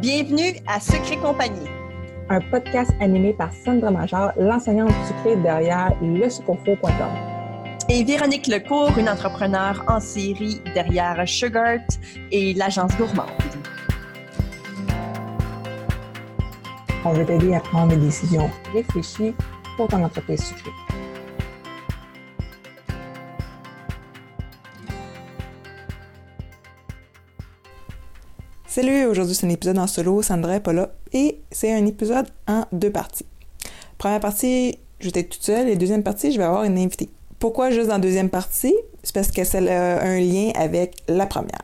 Bienvenue à Secret Compagnie. Un podcast animé par Sandra Major, l'enseignante sucrée derrière lesucofo.com. Et Véronique Lecourt, une entrepreneure en série derrière Sugart et l'agence gourmande. On veut t'aider à prendre des décisions réfléchies pour ton entreprise sucrée. Salut, aujourd'hui c'est un épisode en solo, Sandra est pas là, et c'est un épisode en deux parties. Première partie, j'étais toute seule, et deuxième partie, je vais avoir une invitée. Pourquoi juste la deuxième partie? C'est parce que c'est un lien avec la première.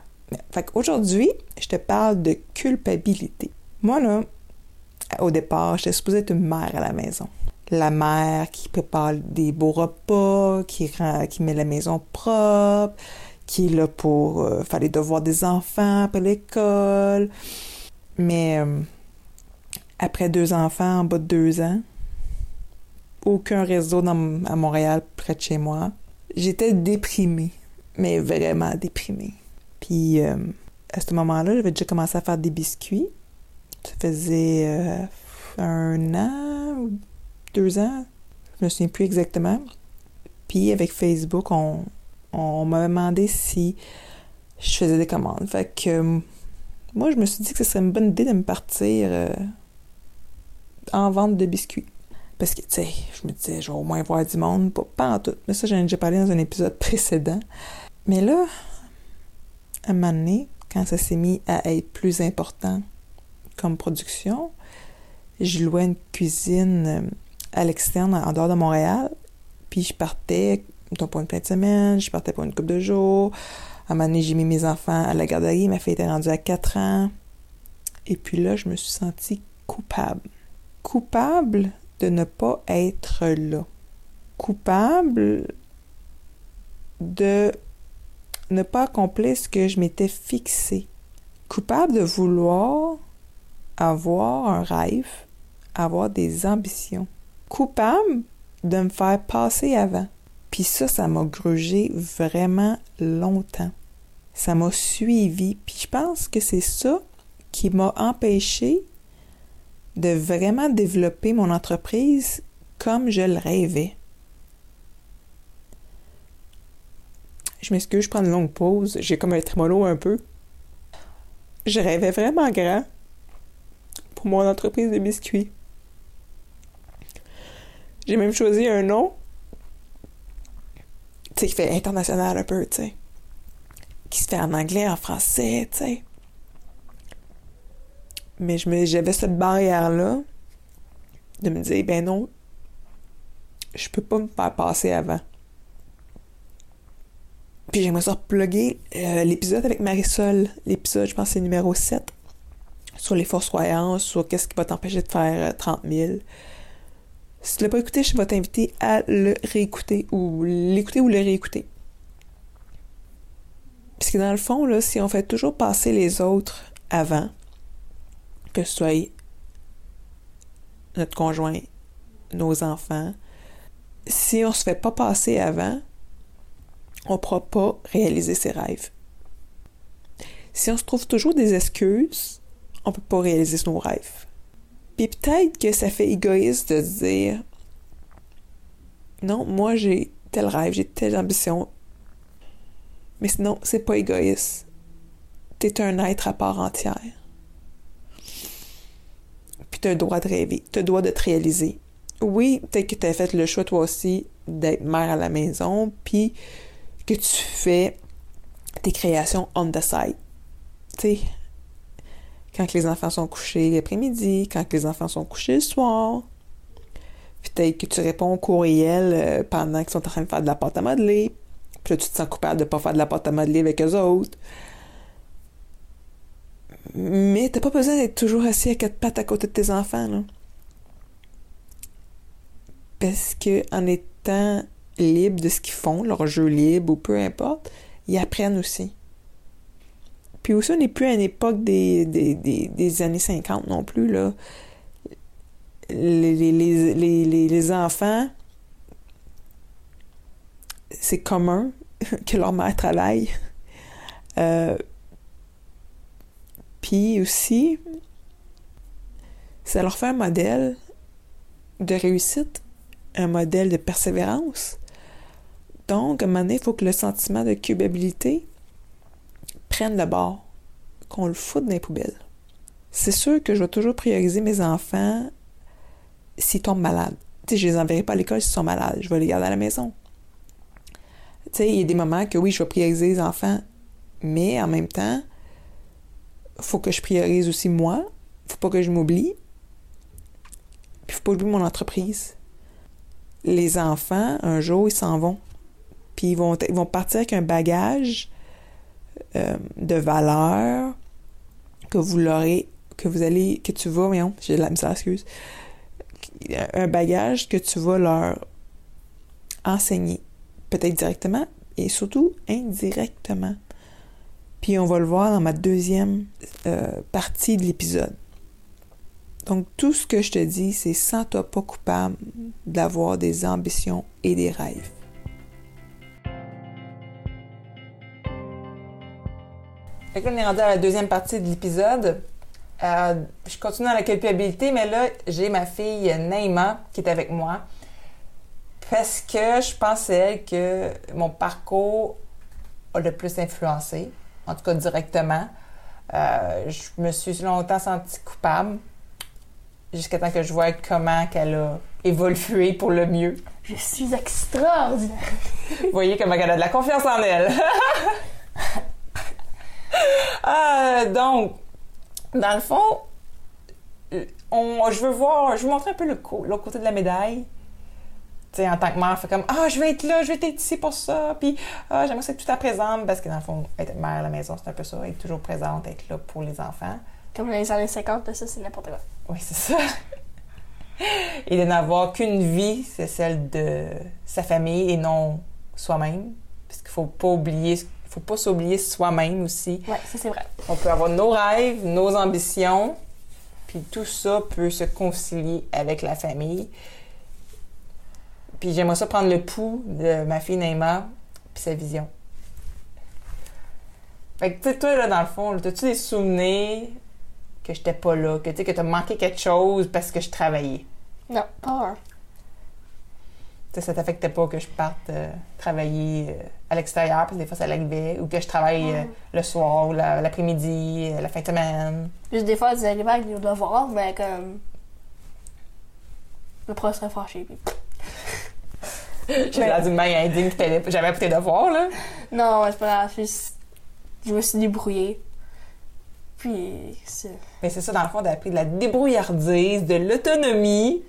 Fait qu'aujourd'hui, je te parle de culpabilité. Moi, là, au départ, j'étais supposée être une mère à la maison. La mère qui prépare des beaux repas, qui, qui met la maison propre, qui est là pour euh, faire les devoirs des enfants après l'école. Mais euh, après deux enfants en bas de deux ans, aucun réseau à Montréal près de chez moi, j'étais déprimée, mais vraiment déprimée. Puis euh, à ce moment-là, j'avais déjà commencé à faire des biscuits. Ça faisait un an ou deux ans, je me souviens plus exactement. Puis avec Facebook, on, on m'a demandé si je faisais des commandes. Fait que euh, moi, je me suis dit que ce serait une bonne idée de me partir euh, en vente de biscuits. Parce que, tu sais, je me disais, je vais au moins voir du monde, pas, en tout. Mais ça, j'en ai déjà parlé dans un épisode précédent. Mais là, à un moment donné, quand ça s'est mis à être plus important comme production, je louais une cuisine euh, à l'externe, en dehors de Montréal, puis je partais pour une fin de semaine, je partais pour une couple de jours. À un moment donné, j'ai mis mes enfants à la garderie. Ma fille était rendue à 4 ans. Et puis là, je me suis sentie coupable. Coupable de ne pas être là. Coupable de ne pas accomplir ce que je m'étais fixé. Coupable de vouloir avoir un rêve, avoir des ambitions. Coupable de me faire passer avant. Puis ça, ça m'a grugé vraiment longtemps. Ça m'a suivi. Puis je pense que c'est ça qui m'a empêché de vraiment développer mon entreprise comme je le rêvais. Je m'excuse, je prends une longue pause. J'ai comme un trémolo un peu. Je rêvais vraiment grand pour mon entreprise de biscuits. J'ai même choisi un nom sais, qui fait international un peu, tu sais. Qui se fait en anglais, en français, tu sais. Mais j'avais cette barrière-là de me dire, ben non, je peux pas me faire passer avant. Puis j'aimerais ça repluguer euh, l'épisode avec Marisol. L'épisode, je pense, c'est numéro 7. Sur les forces croyances, sur qu'est-ce qui va t'empêcher de faire 30 euh, 000. Si tu l'as pas écouté, je vais t'inviter à le réécouter ou l'écouter ou le réécouter. Parce que dans le fond, là, si on fait toujours passer les autres avant, que ce soit notre conjoint, nos enfants, si on se fait pas passer avant, on ne pourra pas réaliser ses rêves. Si on se trouve toujours des excuses, on ne peut pas réaliser nos rêves. Puis peut-être que ça fait égoïste de se dire non, moi j'ai tel rêve, j'ai telle ambition. Mais sinon, c'est pas égoïste. T'es un être à part entière. Puis t'as le droit de rêver, t'as le droit de te réaliser. Oui, peut-être que t'as fait le choix toi aussi d'être mère à la maison, puis que tu fais tes créations on the side. Tu quand les enfants sont couchés l'après-midi, quand les enfants sont couchés le soir. Peut-être que tu réponds au courriel euh, pendant qu'ils sont en train de faire de la pâte à modeler. Puis là, tu te sens coupable de ne pas faire de la pâte à modeler avec eux autres. Mais t'as pas besoin d'être toujours assis à quatre pattes à côté de tes enfants, là. Parce que en étant libre de ce qu'ils font, leur jeu libre ou peu importe, ils apprennent aussi. Puis aussi, on n'est plus à une époque des, des, des, années 50 non plus, là. Les, les, les, les enfants, c'est commun que leur mère travaille. Euh, puis aussi, ça leur fait un modèle de réussite, un modèle de persévérance. Donc, à un moment donné, il faut que le sentiment de culpabilité prenne le bord, qu'on le foute dans les poubelles. C'est sûr que je vais toujours prioriser mes enfants s'ils tombent malades. Tu sais, je les enverrai pas à l'école s'ils sont malades. Je vais les garder à la maison. Il y a des moments que oui, je vais prioriser les enfants, mais en même temps, faut que je priorise aussi moi. Faut pas que je m'oublie. Puis faut pas oublier mon entreprise. Les enfants, un jour, ils s'en vont. Puis vont, ils vont partir avec un bagage euh, de valeurs que vous l'aurez, que vous allez, que tu vas, voyons, j'ai de la misère, excuse. Un bagage que tu vas leur enseigner. Peut-être directement et surtout indirectement. Puis on va le voir dans ma deuxième euh, partie de l'épisode. Donc tout ce que je te dis, c'est sens-toi pas coupable d'avoir des ambitions et des rêves. Fait que là, on est rendu à la deuxième partie de l'épisode. Euh, je continue dans la culpabilité, mais là, j'ai ma fille Naïma qui est avec moi. Parce que je pense elle que mon parcours a le plus influencé, en tout cas directement. Euh, je me suis longtemps sentie coupable jusqu'à temps que je vois comment qu'elle a évolué pour le mieux. Je suis extraordinaire. Vous voyez comment elle a de la confiance en elle. ah, donc, dans le fond, on, je veux voir, je veux montrer un peu l'autre côté de la médaille. Tu sais, en tant que mère, fait comme Ah, je vais être là, je vais être ici pour ça. Puis, ah, j'aimerais être tout à présente parce que dans le fond, être mère à la maison, c'est un peu ça, être toujours présente, être là pour les enfants. Comme dans les années 50, ça, c'est n'importe quoi. Oui, c'est ça. et de n'avoir qu'une vie, c'est celle de sa famille et non soi-même. Parce qu'il faut pas oublier, faut pas s'oublier soi-même aussi. Oui, ça c'est vrai. On peut avoir nos rêves, nos ambitions, puis tout ça peut se concilier avec la famille. Puis j'aimerais ça prendre le pouls de ma fille Neymar puis sa vision. Fait que, tu sais, toi, là, dans le fond, as-tu des souvenirs que j'étais pas là, que tu sais, que t'as manqué quelque chose parce que je travaillais? Non, pas un. Ça t'affectait pas que je parte euh, travailler euh, à l'extérieur, parce que des fois ça l'arrivait, ou que je travaille euh, le soir, ou la- l'après-midi, la fin de semaine. Juste des fois, des arrivées avec des devoirs, mais comme. Le prof serait fâché. Puis... J'ai l'air d'une main indigne que j'avais pour tes devoirs, là. Non, c'est pas grave. juste- Je me suis débrouillée. Puis, c'est. Mais c'est ça, dans le fond, d'appris de la débrouillardise, de l'autonomie,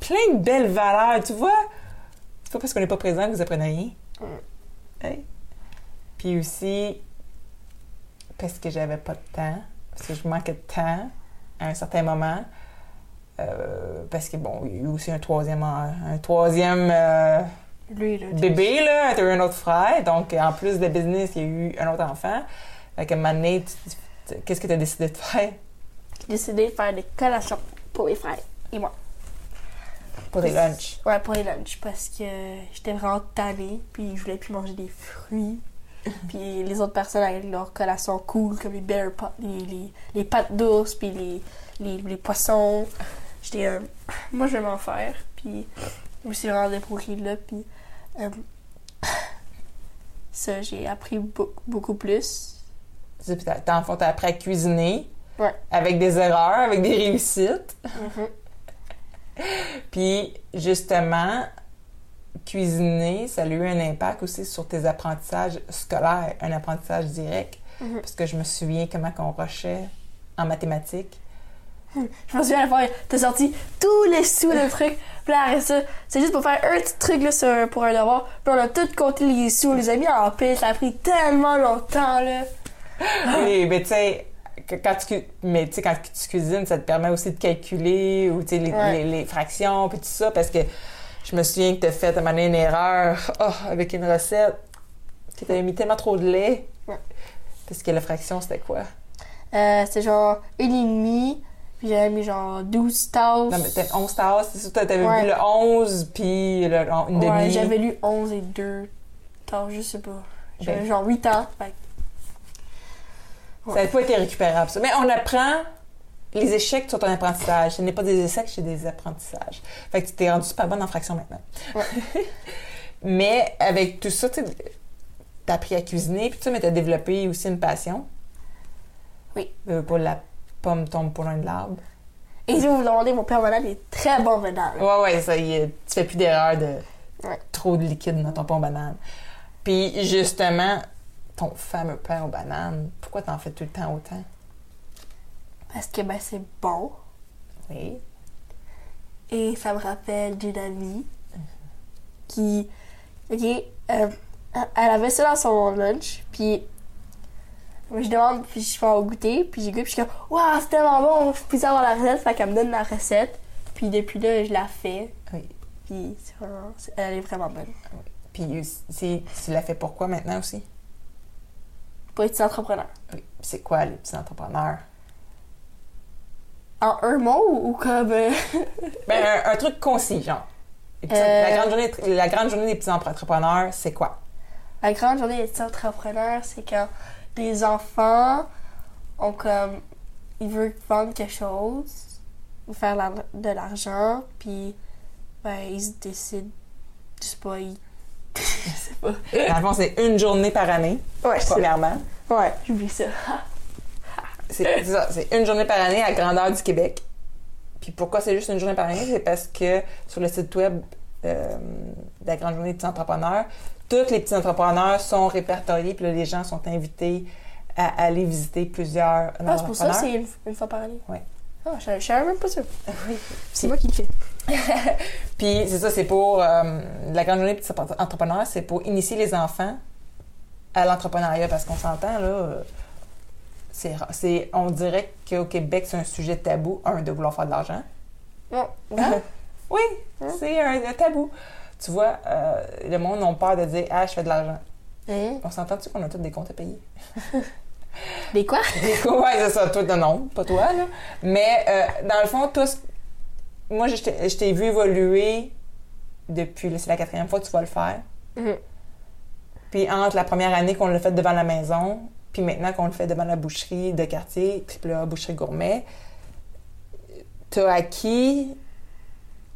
plein de belles valeurs, tu vois? Pas parce qu'on n'est pas présent que vous apprenez rien. Hein? Puis aussi, parce que j'avais pas de temps, parce que je manquais de temps à un certain moment. Euh, parce que, bon, il y a eu aussi un troisième, un troisième euh, Lui, là. bébé, là, t'as eu un autre frère. Donc, en plus de business, il y a eu un autre enfant. Fait tu- qu'est-ce que tu as décidé de faire? J'ai décidé de faire des collations pour les frères et moi. Pour tes lunchs? Ouais, pour les lunchs, parce que j'étais vraiment tannée, puis je voulais plus manger des fruits. puis les autres personnes avec leurs collations cool, comme les bear pot, les, les, les pâtes douces, puis les, les, les poissons. J'étais... euh, moi, je vais m'en faire, puis je me suis vraiment débrouillée là, puis... euh, ça, j'ai appris beau- beaucoup plus. Puis t'as- t'as appris à cuisiner. Ouais. Avec des erreurs, avec des réussites. Mhm. Puis, justement, cuisiner, ça a eu un impact aussi sur tes apprentissages scolaires, un apprentissage direct. Mhm. Parce que je me souviens comment on rushait en mathématiques. Je me souviens à la fois, t'as sorti tous les sous de trucs. Puis là, ça, c'est juste pour faire un petit truc là, sur pour un devoir. Puis on a tout compté les sous, on les a mis en pile. Ça a pris tellement longtemps, là. Oui, mais tu sais, quand tu, mais tu sais, quand tu cuisines, ça te permet aussi de calculer ou tu sais, les, Ouais. les- les fractions puis tout ça parce que je me souviens que tu as fait à un moment donné une erreur oh, avec une recette que tu avais mis tellement trop de lait. Ouais. Parce que la fraction, c'était quoi? Euh, c'était genre une et demie. Puis j'avais mis genre 12 tasses. Non, mais t'as 11 tasses, c'est ça, t'avais Ouais. vu le 11 puis le- une Ouais, demi. j'avais lu 11 et 2 tasses, je sais pas. J'avais Ben. genre 8 ans. Fait Ça n'avait pas été récupérable, ça. Mais on apprend les échecs sont un apprentissage. Ce n'est pas des échecs, c'est des apprentissages. Fait que tu t'es rendu super bonne en fraction maintenant. mais avec tout ça, tu t'as appris à cuisiner, puis tu sais, mais t'as développé aussi une passion. Oui. Euh, pour la pomme tombe pas loin de l'arbre. Et si vous vous demandez, mon père banane est très bon banane. Ouais, ouais, ça y est, tu fais plus d'erreur de Ouais. trop de liquide dans ton pain aux bananes. Puis justement, ton fameux pain aux bananes, pourquoi t'en fais tout le temps autant? Parce que ben c'est bon. Oui. Et ça me rappelle d'une amie qui. Ok, euh, elle avait ça dans son lunch, puis. Je demande, puis je fais au goûter, puis j'ai goûté, puis je suis comme, waouh, c'est tellement bon, je peux avoir la recette, fait qu'elle me donne la recette, puis depuis là, je la fais, Oui. puis c'est vraiment, c'est- elle est vraiment bonne. Puis c'est- tu l'as fait pourquoi maintenant aussi? Pour être entrepreneur. Oui. Puis C'est quoi les petits entrepreneurs? En un mot ou, comme. euh, Ben, un, un truc concis, genre. Les petits- Euh. la, grande journée, la grande journée des petits entrepreneurs, c'est quoi? La grande journée des petits entrepreneurs, c'est quand des enfants ont comme. Ils veulent vendre quelque chose, faire la- de l'argent, puis ben, ils décident. Je sais pas, ils. Je sais pas. Dans le fond, c'est une journée par année, Ouais, c'est- premièrement. Ouais, j'oublie ça. C'est c'est ça, c'est une journée par année à grandeur du Québec. Puis pourquoi c'est juste une journée par année? C'est parce que sur le site web euh, de la Grande Journée des petits entrepreneurs, tous les petits entrepreneurs sont répertoriés, puis là, les gens sont invités à aller visiter plusieurs Ah, c'est pour ça c'est une, une fois par année? Ouais. Ah, je, je savais même pas ça. Oui. C'est moi qui le fais. Puis c'est ça, c'est pour euh, la grande journée petits entrepreneurs, c'est pour initier les enfants à l'entrepreneuriat parce qu'on s'entend là, euh, c'est, on dirait qu'au Québec c'est un sujet tabou, un de vouloir faire de l'argent. Ouais. oui, Hein? c'est un, un tabou. Tu vois, euh, le monde a peur de dire ah je fais de l'argent. Hein? On s'entend-tu qu'on a tous des comptes à payer? Des quoi? ouais, c'est ça. Toi, non, pas toi, là. Mais euh, dans le fond, tous. Moi, je t'ai vu évoluer depuis. C'est la quatrième fois que tu vas le faire. Mhm. Puis entre la première année qu'on l'a fait devant la maison, puis maintenant qu'on le fait devant la boucherie de quartier, triple A, boucherie gourmet, t'as acquis,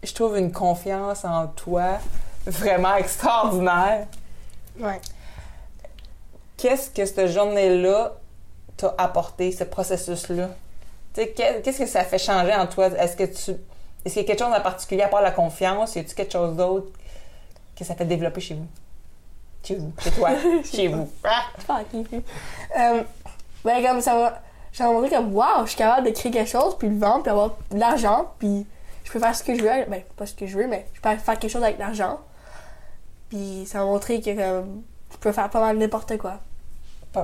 je trouve, une confiance en toi vraiment extraordinaire. Ouais. Qu'est-ce que cette journée-là t'a apporté, ce processus-là? Qu'est-ce que ça fait changer en toi? Est-ce que tu. Est-ce qu'il y a quelque chose en particulier à part la confiance? Y a-t-il quelque chose d'autre que ça fait développer chez vous? Chez vous, chez toi, chez vous. Ah! Pas. Euh, ben, comme ça va. J'ai rencontré comme, waouh, je suis capable de créer quelque chose, puis le vendre, puis avoir de l'argent, puis je peux faire ce que je veux. Ben, pas ce que je veux, mais je peux faire quelque chose avec l'argent. Puis ça m'a montré que comme, je peux faire pas mal n'importe quoi.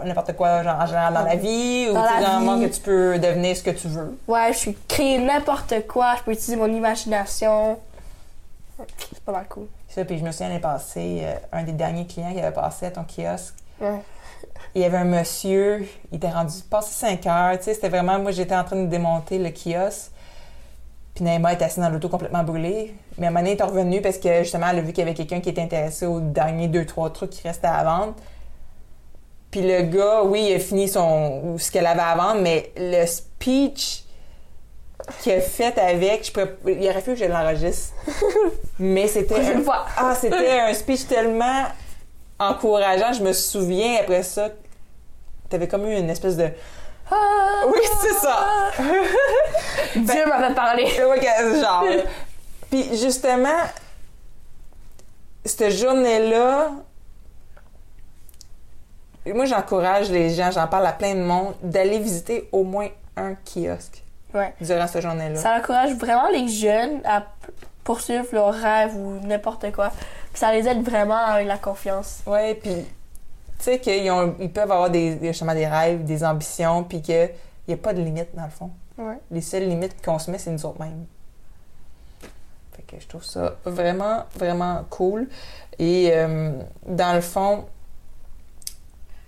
N'importe quoi, genre en général dans la vie, ou Dans la genre vie. que tu peux devenir ce que tu veux. Ouais, je suis créer n'importe quoi, je peux utiliser mon imagination. C'est pas mal cool. Ça, puis je me souviens l'année passée, euh, un des derniers clients qui avait passé à ton kiosque, Ouais. il y avait un monsieur, il était rendu passé 5 heures, tu sais, c'était vraiment, moi j'étais en train de démonter le kiosque, puis Naïma était assise dans l'auto complètement brûlée, mais à un moment donné, elle est revenue parce que justement, elle a vu qu'il y avait quelqu'un qui était intéressé aux derniers deux, trois trucs qui restaient à vendre. Puis le gars, oui, il a fini son, ce qu'elle avait à vendre, mais le speech qu'il a fait avec, je pourrais, il aurait fallu que je l'enregistre. mais c'était un- fois. ah, c'était un speech tellement encourageant. Je me souviens après ça, t'avais comme eu une espèce de. Oui, c'est ça. Dieu m'avait parlé. Ouais, que- genre. Puis justement, cette journée-là, moi j'encourage les gens, j'en parle à plein de monde, d'aller visiter au moins un kiosque Ouais. durant cette journée-là. Ça encourage vraiment les jeunes à poursuivre leurs rêves ou n'importe quoi. Puis ça les aide vraiment avec la confiance. Ouais, puis tu sais qu'ils ils peuvent avoir des, des- justement des rêves, des ambitions, puis qu'il n'y a pas de limite dans le fond. Ouais. Les seules limites qu'on se met, c'est nous autres mêmes. Fait que je trouve ça vraiment, vraiment cool. Et euh, dans le fond,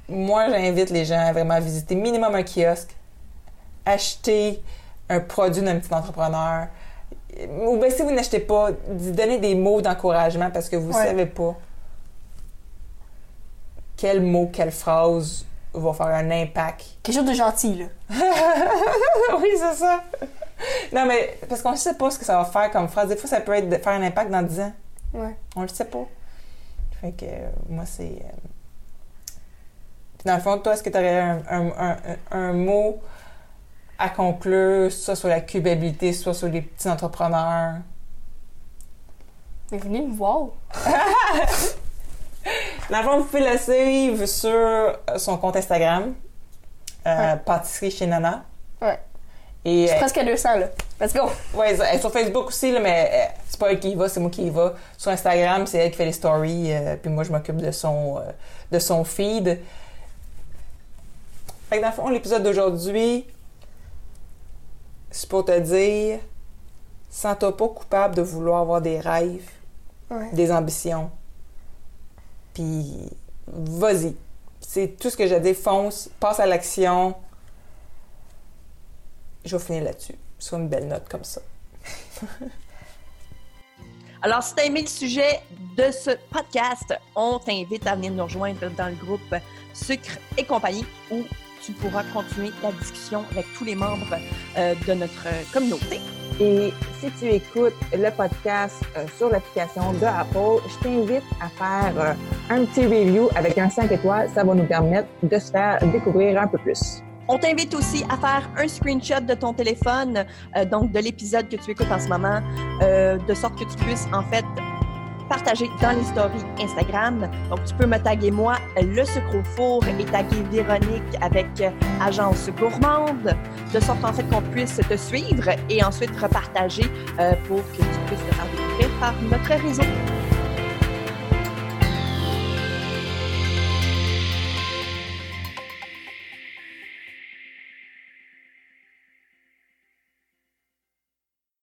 moi, j'invite les gens à vraiment visiter minimum un kiosque, acheter un produit d'un petit entrepreneur. Ou bien si vous n'achetez pas, donnez des mots d'encouragement parce que vous ne Ouais. savez pas quel mot, quelle phrase va faire un impact. Quelque chose de gentil, là. oui, c'est ça. Non, mais parce qu'on ne sait pas ce que ça va faire comme phrase. Des fois, ça peut être de faire un impact dans 10 ans. Ouais. On le sait pas. Fait que moi, c'est. euh, Puis dans le fond, toi, est-ce que tu aurais un, un- un- un mot à conclure, soit sur la culpabilité, soit sur les petits entrepreneurs? Mais venez me voir. Dans le fond, vous pouvez la suivre sur son compte Instagram, euh, Ouais. Pâtisserie chez Nana. Ouais. Et, Je suis euh, presque à 200, là. Let's go! Ouais, sur Facebook aussi, là, mais euh, c'est pas elle qui y va, c'est moi qui y va. Sur Instagram, c'est elle qui fait les stories, euh, puis moi, je m'occupe de son, euh, de son feed. Fait que dans le fond, l'épisode d'aujourd'hui, c'est pour te dire, sens-toi pas coupable de vouloir avoir des rêves, Ouais. des ambitions. Puis, vas-y. C'est tout ce que j'ai dit. Fonce, passe à l'action. Je vais finir là-dessus. Sur une belle note comme ça. Alors, si tu as aimé le sujet de ce podcast, on t'invite à venir nous rejoindre dans le groupe Sucre et compagnie où tu pourras continuer la discussion avec tous les membres euh, de notre euh, communauté. Et si tu écoutes le podcast euh, sur l'application de Apple, je t'invite à faire euh, un petit review avec un 5 étoiles. Ça va nous permettre de se faire découvrir un peu plus. On t'invite aussi à faire un screenshot de ton téléphone, donc de l'épisode que tu écoutes en ce moment, de sorte que tu puisses en fait partager dans les stories Instagram. Donc tu peux me taguer moi, le sucre au four, et taguer Véronique avec euh, Agence Gourmande, de sorte en fait qu'on puisse te suivre et ensuite repartager euh, pour que tu puisses te faire découvrir par notre réseau.